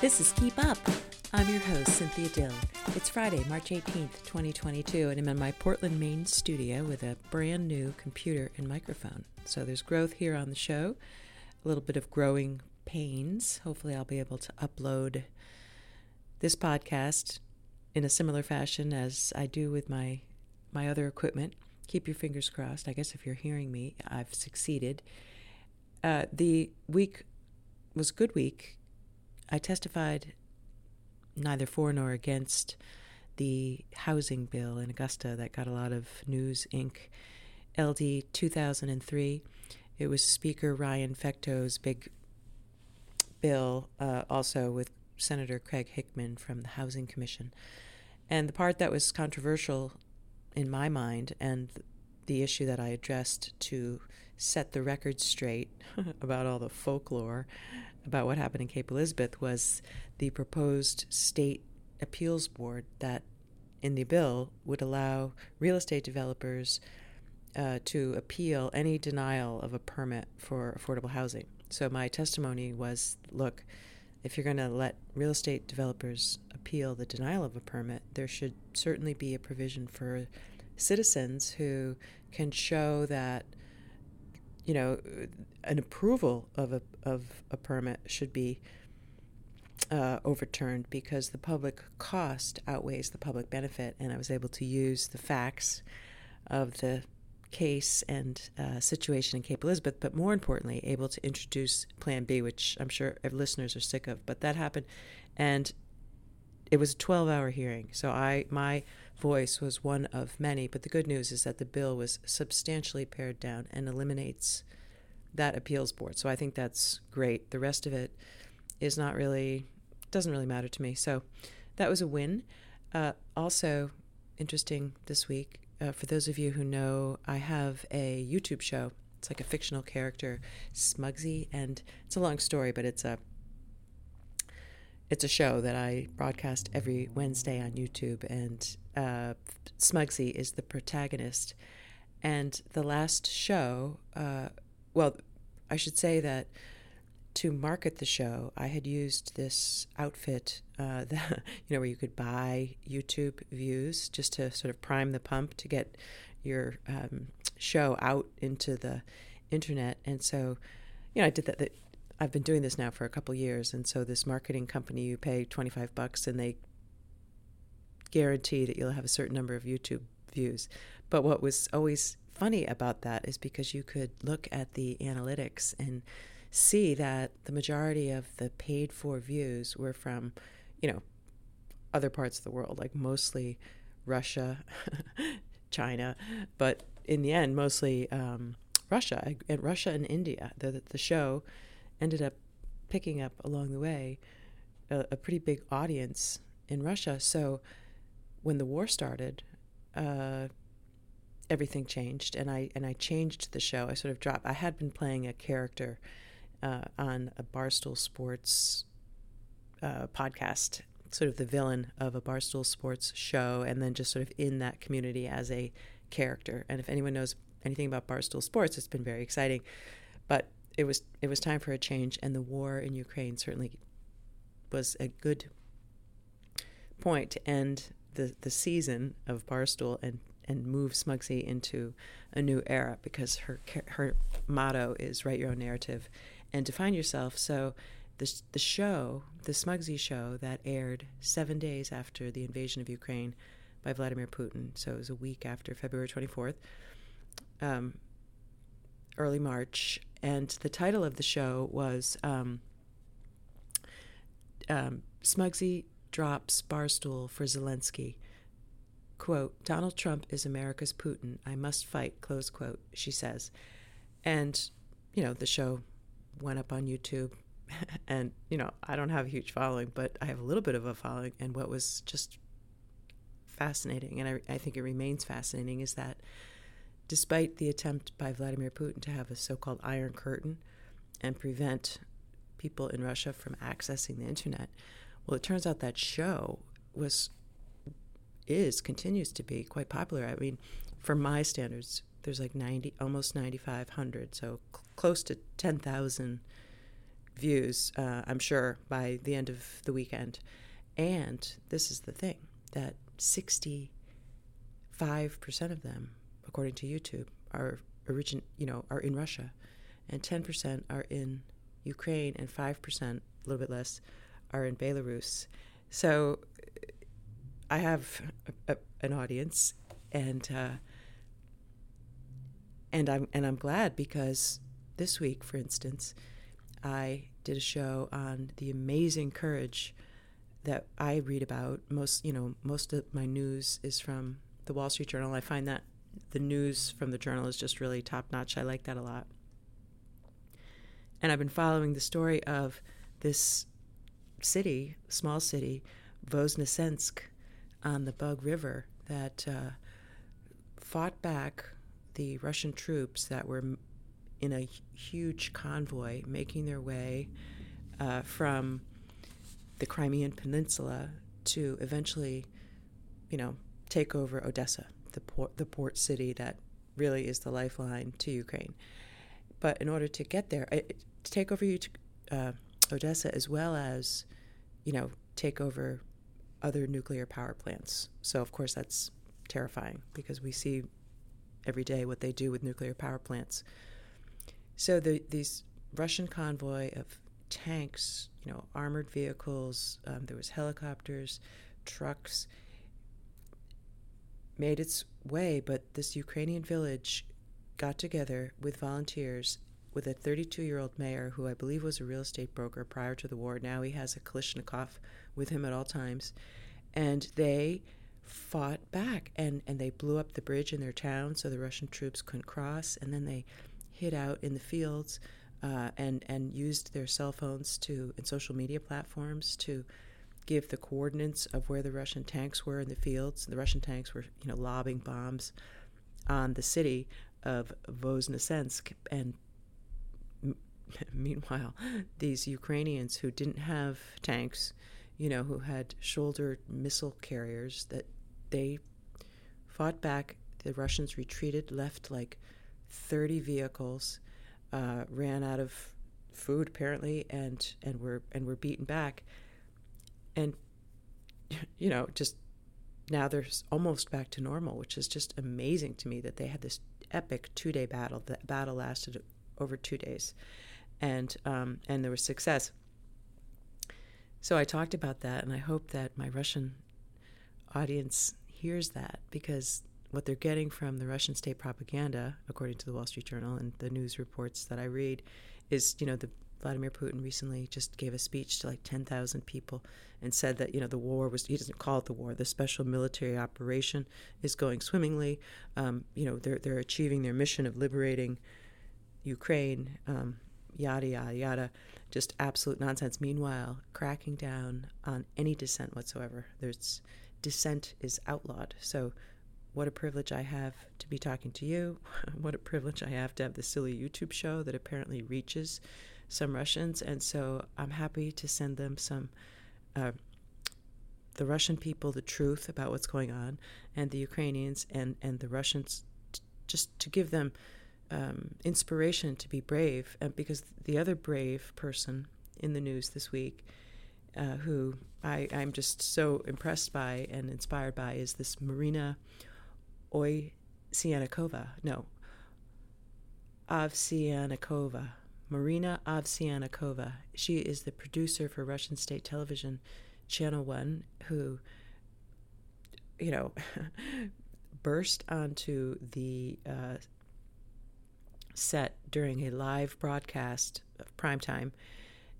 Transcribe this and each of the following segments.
This is Keep Up. I'm your host, Cynthia Dill. It's Friday, March 18th, 2022, and I'm in my Portland, Maine studio with a brand new computer and microphone. So there's growth here on the show, a little bit of growing pains. Hopefully, I'll be able to upload this podcast in a similar fashion as I do with my my other equipment. Keep your fingers crossed. I guess if you're hearing me, I've succeeded. Uh, the week was a good week I testified neither for nor against the housing bill in Augusta that got a lot of news ink. LD 2003. It was Speaker Ryan Fecteau's big bill, uh, also with Senator Craig Hickman from the Housing Commission. And the part that was controversial in my mind and the issue that I addressed to set the record straight about all the folklore about what happened in Cape Elizabeth was the proposed state appeals board that in the bill would allow real estate developers uh, to appeal any denial of a permit for affordable housing. So my testimony was look, if you're going to let real estate developers appeal the denial of a permit, there should certainly be a provision for citizens who can show that you know, an approval of a of a permit should be uh, overturned because the public cost outweighs the public benefit, and I was able to use the facts of the case and uh, situation in Cape Elizabeth, but more importantly, able to introduce Plan B, which I'm sure listeners are sick of. But that happened, and it was a 12-hour hearing. So I my voice was one of many. But the good news is that the bill was substantially pared down and eliminates that appeals board. So I think that's great. The rest of it is not really, doesn't really matter to me. So that was a win. Uh, also, interesting this week, uh, for those of you who know, I have a YouTube show. It's like a fictional character, Smugsy, and it's a long story, but it's a it's a show that I broadcast every Wednesday on YouTube, and uh, Smugsy is the protagonist. And the last show, uh, well, I should say that to market the show, I had used this outfit, uh, that, you know, where you could buy YouTube views just to sort of prime the pump to get your um, show out into the internet. And so, you know, I did that, that I've been doing this now for a couple years, and so this marketing company, you pay twenty five bucks, and they guarantee that you'll have a certain number of YouTube views. But what was always funny about that is because you could look at the analytics and see that the majority of the paid for views were from, you know, other parts of the world, like mostly Russia, China, but in the end, mostly um, Russia and Russia and India. The the show ended up picking up along the way a, a pretty big audience in Russia. So when the war started, uh, everything changed, and I and I changed the show. I sort of dropped. I had been playing a character uh, on a Barstool Sports uh, podcast, sort of the villain of a Barstool Sports show, and then just sort of in that community as a character. And if anyone knows anything about Barstool Sports, it's been very exciting. But it was it was time for a change, and the war in Ukraine certainly was a good point to end the the season of Barstool and and move Smugsy into a new era because her her motto is write your own narrative and define yourself. So the the show, the Smugsy show that aired 7 days after the invasion of Ukraine by Vladimir Putin. So it was a week after February 24th. Um, early March, and the title of the show was um, um, Smugsy drops Barstool for Zelensky. Quote, Donald Trump is America's Putin. I must fight, close quote, she says. And, you know, the show went up on YouTube. and, you know, I don't have a huge following, but I have a little bit of a following. And what was just fascinating, and I, I think it remains fascinating, is that despite the attempt by Vladimir Putin to have a so called Iron Curtain and prevent people in Russia from accessing the internet, well, it turns out that show was, is, continues to be quite popular. I mean, for my standards, there's like 90, almost 9,500, so cl- close to 10,000 views, uh, I'm sure, by the end of the weekend. And this is the thing that 65% of them, according to YouTube, are origin, you know, are in Russia, and 10% are in Ukraine, and 5%, a little bit less, are in Belarus. So I have a, a, an audience, and uh, and I'm and I'm glad because this week, for instance, I did a show on the amazing courage that I read about. Most you know, most of my news is from the Wall Street Journal. I find that the news from the journal is just really top notch. I like that a lot. And I've been following the story of this city, small city, Voznesensk, on the Bug River, that uh, fought back the Russian troops that were in a huge convoy making their way uh, from the Crimean Peninsula to eventually, you know, take over Odessa, the port, the port city that really is the lifeline to Ukraine. But in order to get there, to take over uh, Odessa as well as, you know, take over other nuclear power plants. So of course that's terrifying because we see every day what they do with nuclear power plants. So the, these Russian convoy of tanks, you know, armored vehicles, um, there was helicopters, trucks, made its way, but this Ukrainian village got together with volunteers with a 32 year old mayor who I believe was a real estate broker prior to the war. Now he has a Kalashnikov with him at all times. And they fought back and, and they blew up the bridge in their town so the Russian troops couldn't cross. And then they hid out in the fields uh, and, and used their cell phones to and social media platforms to give the coordinates of where the Russian tanks were in the fields. The Russian tanks were, you know, lobbing bombs on the city of Voznesensk and meanwhile, these Ukrainians who didn't have tanks, you know, who had shoulder missile carriers, that they fought back. The Russians retreated, left like 30 vehicles, uh, ran out of food apparently, and and were and were beaten back. And you know, just now they're almost back to normal, which is just amazing to me that they had this epic two-day battle. That battle lasted over two days, and um, and there was success. So I talked about that, and I hope that my Russian audience hears that because what they're getting from the Russian state propaganda, according to the Wall Street Journal and the news reports that I read, is you know the Vladimir Putin recently just gave a speech to like 10,000 people and said that, you know, the war was, he doesn't call it the war, the special military operation is going swimmingly. Um, you know, they're, they're achieving their mission of liberating Ukraine, um, yada, yada, yada. Just absolute nonsense. Meanwhile, cracking down on any dissent whatsoever. There's dissent is outlawed. So, what a privilege I have to be talking to you. what a privilege I have to have this silly YouTube show that apparently reaches some Russians. And so, I'm happy to send them some. Uh, the Russian people the truth about what's going on, and the Ukrainians and, and the Russians, t- just to give them um, inspiration to be brave, and because the other brave person in the news this week, uh, who I, I'm just so impressed by and inspired by, is this Marina Ovsyannikova. No, Ovsyannikova. Marina Ovsyannikova. She is the producer for Russian state television, Channel One, who, you know, burst onto the uh, set during a live broadcast of primetime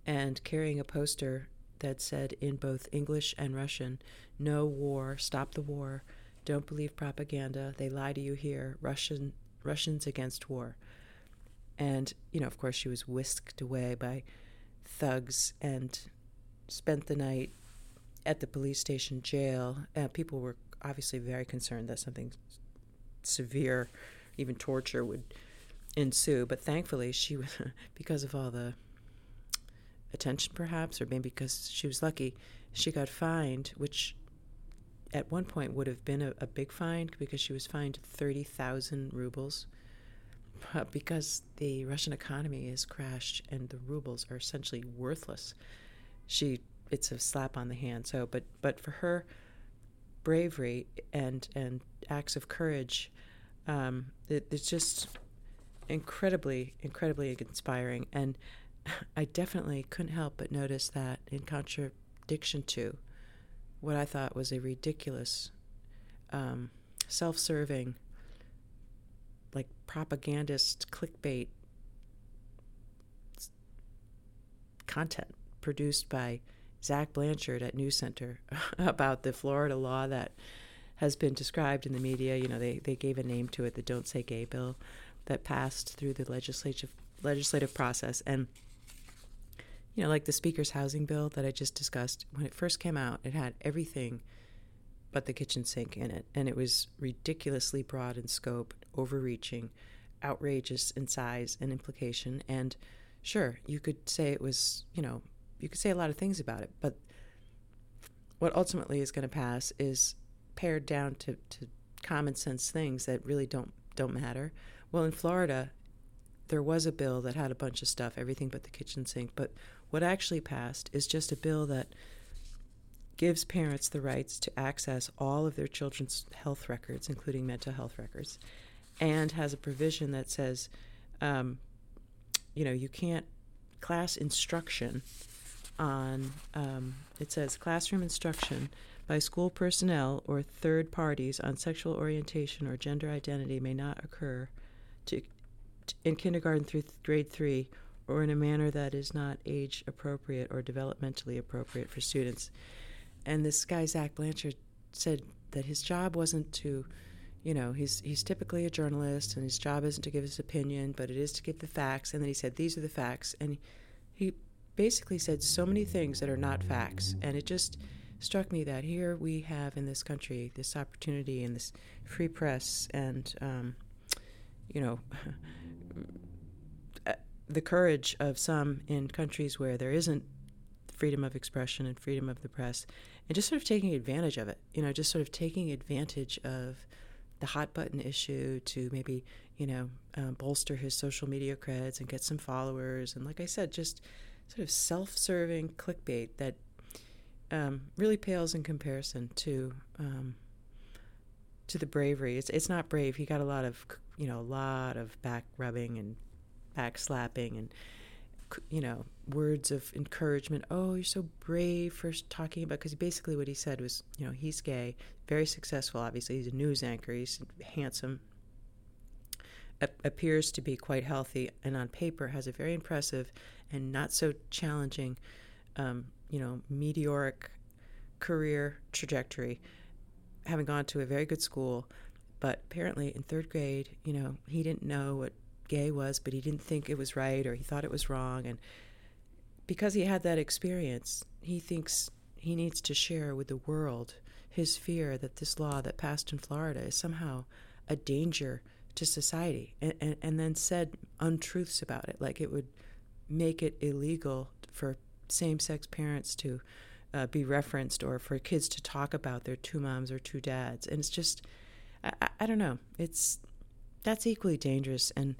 and carrying a poster that said in both English and Russian, No war, stop the war, don't believe propaganda, they lie to you here, Russian Russians against war. And, you know, of course she was whisked away by thugs and spent the night at the police station jail. Uh, people were obviously very concerned that something severe, even torture, would ensue. But thankfully, she was, because of all the attention, perhaps, or maybe because she was lucky, she got fined, which at one point would have been a, a big fine because she was fined 30,000 rubles. Because the Russian economy has crashed and the rubles are essentially worthless. She it's a slap on the hand. So, but but for her bravery and and acts of courage, um, it, it's just incredibly incredibly inspiring. And I definitely couldn't help but notice that in contradiction to what I thought was a ridiculous, um, self-serving, like propagandist clickbait content produced by Zach Blanchard at News Center about the Florida law that has been described in the media. You know, they, they gave a name to it, the Don't Say Gay bill, that passed through the legislative legislative process. And you know, like the Speaker's housing bill that I just discussed, when it first came out, it had everything but the kitchen sink in it, and it was ridiculously broad in scope, overreaching, outrageous in size and implication. And sure, you could say it was, you know, you could say a lot of things about it, but what ultimately is going to pass is pared down to, to common sense things that really don't don't matter. Well, in Florida, there was a bill that had a bunch of stuff, everything but the kitchen sink. But what actually passed is just a bill that gives parents the rights to access all of their children's health records, including mental health records, and has a provision that says, um, you know, you can't class instruction on, um, it says classroom instruction by school personnel or third parties on sexual orientation or gender identity may not occur to, to, in kindergarten through th- grade three or in a manner that is not age appropriate or developmentally appropriate for students. And this guy, Zach Blanchard, said that his job wasn't to, you know, he's, he's typically a journalist and his job isn't to give his opinion, but it is to give the facts. And then he said, These are the facts. And he basically said so many things that are not facts. And it just struck me that here we have in this country this opportunity and this free press and, um, you know, uh, the courage of some in countries where there isn't freedom of expression and freedom of the press, and just sort of taking advantage of it. You know, just sort of taking advantage of the hot button issue to maybe you know uh, bolster his social media creds and get some followers. And like I said, just sort of self-serving clickbait that um, really pales in comparison to um, to the bravery. It's it's not brave. He got a lot of you know a lot of back rubbing and back slapping and you know words of encouragement. Oh, you're so brave for talking about because basically what he said was you know he's gay, very successful. Obviously, he's a news anchor. He's handsome. appears to be quite healthy, and on paper has a very impressive and not so challenging, um, you know, meteoric career trajectory, having gone to a very good school. But apparently, in third grade, you know, he didn't know what gay was, but he didn't think it was right or he thought it was wrong. And because he had that experience, he thinks he needs to share with the world his fear that this law that passed in Florida is somehow a danger to society and, and, and then said untruths about it, like it would make it illegal for same sex parents to uh, be referenced or for kids to talk about their two moms or two dads. And it's just, I, I don't know, it's that's equally dangerous and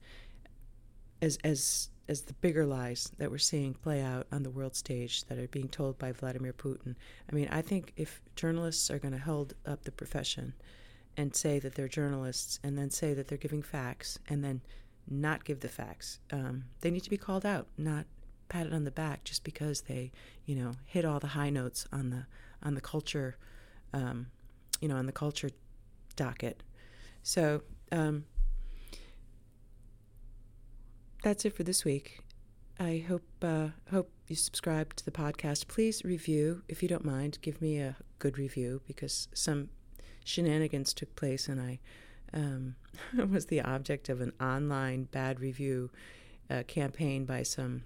as, as, as the bigger lies that we're seeing play out on the world stage that are being told by Vladimir Putin. I mean, I think if journalists are going to hold up the profession and say that they're journalists and then say that they're giving facts and then not give the facts. Um, they need to be called out, not patted on the back just because they, you know, hit all the high notes on the on the culture, um, you know, on the culture docket. So um, that's it for this week. I hope uh, hope you subscribe to the podcast. Please review if you don't mind. Give me a good review because some shenanigans took place and I um, was the object of an online bad review uh, campaign by some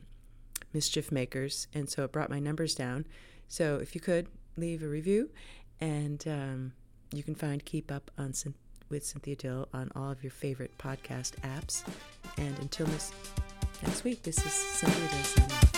mischief makers, and so it brought my numbers down. So if you could leave a review, and um, you can find Keep Up on with Cynthia Dill on all of your favorite podcast apps. And until this next week, this is Cynthia signing